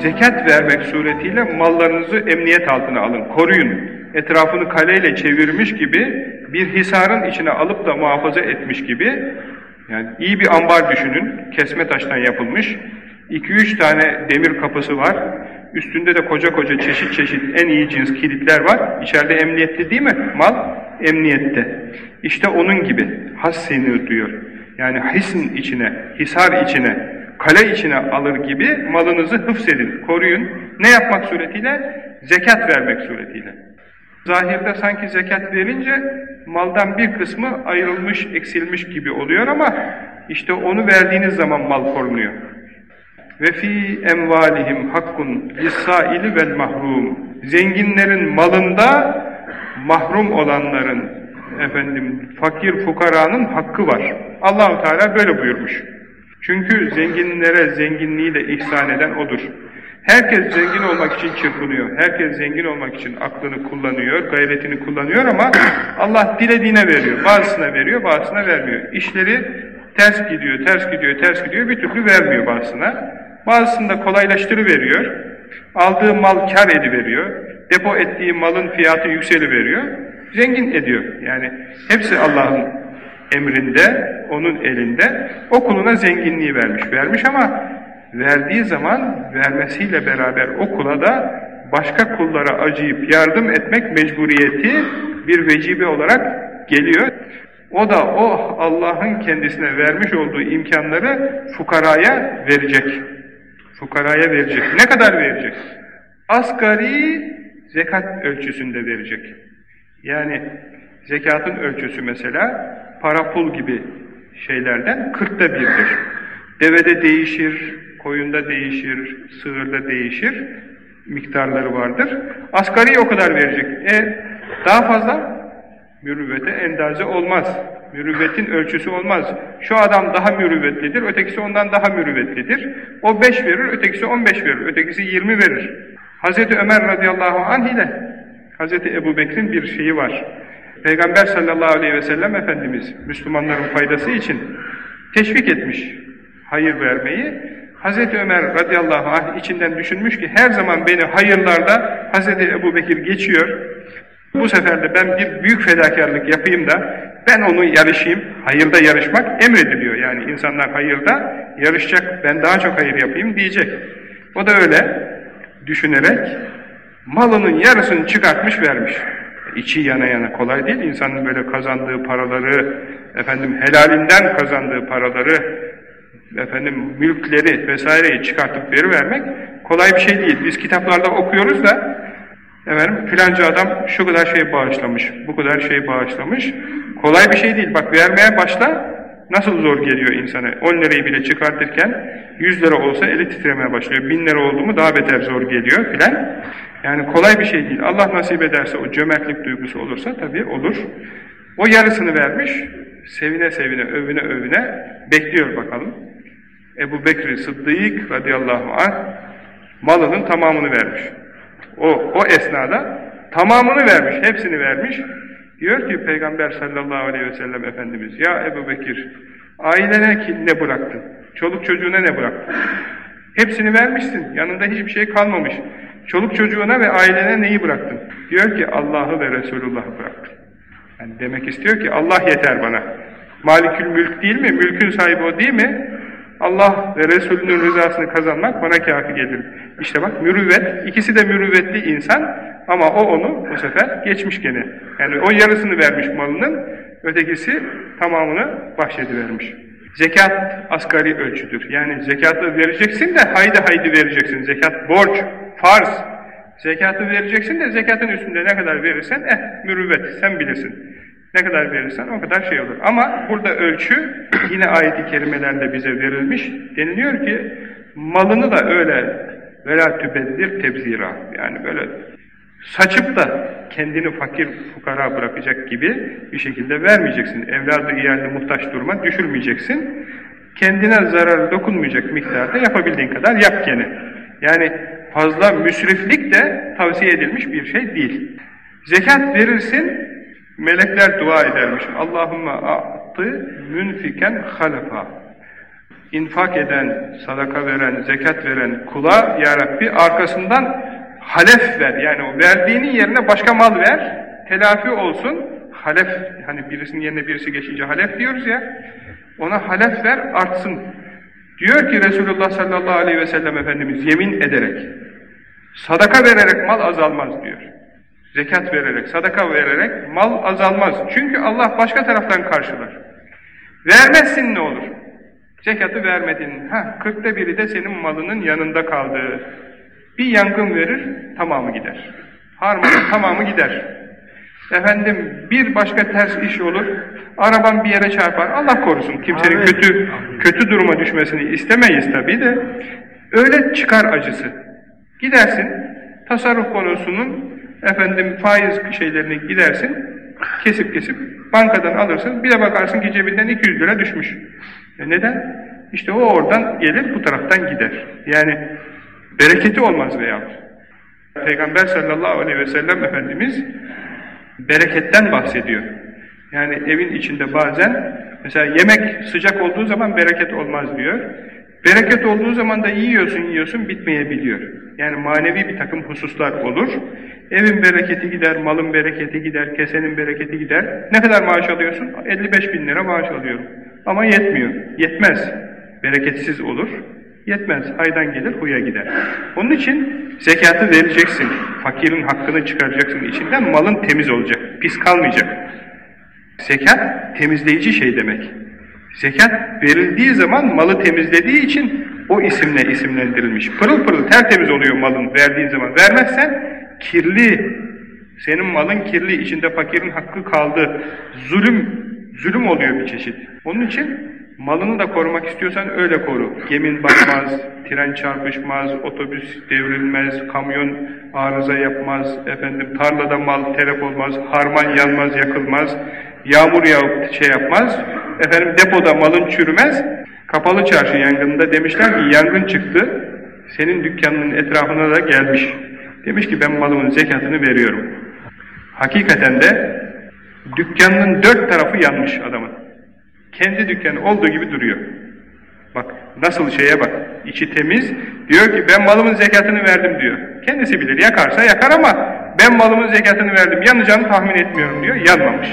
zekat vermek suretiyle mallarınızı emniyet altına alın, koruyun. Etrafını kaleyle çevirmiş gibi, bir hisarın içine alıp da muhafaza etmiş gibi, yani iyi bir ambar düşünün, kesme taştan yapılmış, 2-3 tane demir kapısı var, üstünde de koca koca çeşit çeşit en iyi cins kilitler var. İçeride emniyetli değil mi? Mal emniyette. İşte onun gibi hassinir diyor. Yani hisn içine, hisar içine, kale içine alır gibi malınızı hıfzedin, koruyun. Ne yapmak suretiyle? Zekat vermek suretiyle. Zahirde sanki zekat verince maldan bir kısmı ayrılmış, eksilmiş gibi oluyor ama işte onu verdiğiniz zaman mal korunuyor. Ve fi emvalihim hakkun lis-saili vel mahrum. Zenginlerin malında mahrum olanların efendim fakir fukaranın hakkı var. Allahu Teala böyle buyurmuş. Çünkü zenginlere zenginliği de ihsan eden odur. Herkes zengin olmak için çırpınıyor. Herkes zengin olmak için aklını kullanıyor, gayretini kullanıyor ama Allah dilediğine veriyor. Bazısına veriyor, bazısına vermiyor. İşleri ters gidiyor, ters gidiyor, ters gidiyor. Bir türlü vermiyor bazısına. Bazısında kolaylaştırıveriyor. Aldığı mal kar ediveriyor. Depo ettiği malın fiyatı yükseliveriyor. Zengin ediyor. Yani hepsi Allah'ın emrinde, onun elinde. O kuluna zenginliği vermiş. Vermiş ama verdiği zaman vermesiyle beraber o kula da başka kullara acıyıp yardım etmek mecburiyeti bir vecibe olarak geliyor. O da o Allah'ın kendisine vermiş olduğu imkanları fukaraya verecek. Fukaraya verecek. Ne kadar verecek? Asgari zekat ölçüsünde verecek. Yani zekatın ölçüsü mesela para pul gibi şeylerden kırkta birdir. Devede değişir, koyunda değişir, sığırda değişir, miktarları vardır. Asgari o kadar verecek. E daha fazla mürüvvete endaze olmaz. Mürüvvetin ölçüsü olmaz. Şu adam daha mürüvvetlidir, ötekisi ondan daha mürüvvetlidir. O beş verir, ötekisi on beş verir, ötekisi yirmi verir. Hazreti Ömer radıyallahu anh ile Hazreti Ebu Bekir'in bir şeyi var. Peygamber sallallahu aleyhi ve sellem Efendimiz Müslümanların faydası için teşvik etmiş hayır vermeyi. Hazreti Ömer radıyallahu anh içinden düşünmüş ki her zaman beni hayırlarda Hazreti Ebu Bekir geçiyor. Bu sefer de ben bir büyük fedakarlık yapayım da ben onu yarışayım. Hayırda yarışmak emrediliyor. Yani insanlar hayırda yarışacak, ben daha çok hayır yapayım diyecek. O da öyle düşünerek malının yarısını çıkartmış vermiş. İçi yana yana kolay değil. İnsanın böyle kazandığı paraları, efendim helalinden kazandığı paraları, efendim mülkleri vesaireyi çıkartıp veri vermek kolay bir şey değil. Biz kitaplarda okuyoruz da efendim filanca adam şu kadar şey bağışlamış, bu kadar şey bağışlamış. Kolay bir şey değil. Bak vermeye başla nasıl zor geliyor insana. 10 lirayı bile çıkartırken 100 lira olsa eli titremeye başlıyor. 1000 lira oldu mu daha beter zor geliyor filan. Yani kolay bir şey değil. Allah nasip ederse o cömertlik duygusu olursa tabii olur. O yarısını vermiş, sevine sevine, övüne övüne bekliyor bakalım. Ebu Bekir Sıddık radıyallahu anh malının tamamını vermiş. O, o esnada tamamını vermiş, hepsini vermiş. Diyor ki Peygamber sallallahu aleyhi ve sellem Efendimiz, ya Ebu Bekir, ailene ne bıraktın? Çoluk çocuğuna ne bıraktın? Hepsini vermişsin, yanında hiçbir şey kalmamış. Çoluk çocuğuna ve ailene neyi bıraktın? Diyor ki Allah'ı ve Resulullah'ı bıraktım. Yani demek istiyor ki Allah yeter bana. Malikül mülk değil mi? Mülkün sahibi o değil mi? Allah ve Resulünün rızasını kazanmak bana kafi gelir. İşte bak mürüvvet, ikisi de mürüvvetli insan ama o onu bu sefer geçmiş gene. Yani o yarısını vermiş malının, ötekisi tamamını bahşedivermiş. Zekat asgari ölçüdür. Yani zekatı vereceksin de haydi haydi vereceksin. Zekat borç, farz. Zekatı vereceksin de zekatın üstünde ne kadar verirsen eh mürüvvet sen bilirsin. Ne kadar verirsen o kadar şey olur. Ama burada ölçü yine ayet-i kerimelerde bize verilmiş. Deniliyor ki malını da öyle vela tübeddir tebzira. Yani böyle saçıp da kendini fakir fukara bırakacak gibi bir şekilde vermeyeceksin. Evladı iyalde muhtaç durma düşürmeyeceksin. Kendine zarar dokunmayacak miktarda yapabildiğin kadar yap gene. Yani fazla müsriflik de tavsiye edilmiş bir şey değil. Zekat verirsin, melekler dua edermiş. Allahümme a'tı münfiken halafa. infak eden, sadaka veren, zekat veren kula Ya Rabbi arkasından halef ver. Yani o verdiğinin yerine başka mal ver, telafi olsun. Halef, hani birisinin yerine birisi geçince halef diyoruz ya, ona halef ver, artsın. Diyor ki Resulullah sallallahu aleyhi ve sellem Efendimiz yemin ederek, sadaka vererek mal azalmaz diyor. Zekat vererek, sadaka vererek mal azalmaz. Çünkü Allah başka taraftan karşılar. Vermezsin ne olur? Zekatı vermedin. Ha, kırkta biri de senin malının yanında kaldı. Bir yangın verir, tamamı gider. Harmanın tamamı gider. Efendim bir başka ters iş olur, araban bir yere çarpar, Allah korusun. Kimsenin Amin. kötü kötü duruma düşmesini istemeyiz tabii de. Öyle çıkar acısı. Gidersin, tasarruf konusunun efendim faiz şeylerini gidersin, kesip kesip bankadan alırsın, bir de bakarsın ki cebinden 200 lira düşmüş. E neden? İşte o oradan gelir, bu taraftan gider. Yani bereketi olmaz veya. Peygamber sallallahu aleyhi ve sellem Efendimiz bereketten bahsediyor. Yani evin içinde bazen mesela yemek sıcak olduğu zaman bereket olmaz diyor. Bereket olduğu zaman da yiyorsun yiyorsun bitmeyebiliyor. Yani manevi bir takım hususlar olur. Evin bereketi gider, malın bereketi gider, kesenin bereketi gider. Ne kadar maaş alıyorsun? 55 bin lira maaş alıyorum. Ama yetmiyor. Yetmez. Bereketsiz olur. Yetmez. Aydan gelir, huya gider. Onun için zekatı vereceksin. Fakirin hakkını çıkaracaksın içinden. Malın temiz olacak. Pis kalmayacak. Zekat temizleyici şey demek. Zekat verildiği zaman malı temizlediği için o isimle isimlendirilmiş. Pırıl pırıl tertemiz oluyor malın verdiğin zaman. Vermezsen kirli, senin malın kirli, içinde fakirin hakkı kaldı. Zulüm, zulüm oluyor bir çeşit. Onun için malını da korumak istiyorsan öyle koru. Gemin batmaz, tren çarpışmaz, otobüs devrilmez, kamyon arıza yapmaz, efendim tarlada mal telef olmaz, harman yanmaz, yakılmaz, yağmur yağıp şey yapmaz, efendim depoda malın çürümez. Kapalı çarşı yangında demişler ki yangın çıktı, senin dükkanının etrafına da gelmiş. Demiş ki ben malımın zekatını veriyorum. Hakikaten de dükkanının dört tarafı yanmış adamın. Kendi dükkanı olduğu gibi duruyor. Bak nasıl şeye bak. İçi temiz. Diyor ki ben malımın zekatını verdim diyor. Kendisi bilir yakarsa yakar ama ben malımın zekatını verdim yanacağını tahmin etmiyorum diyor. Yanmamış.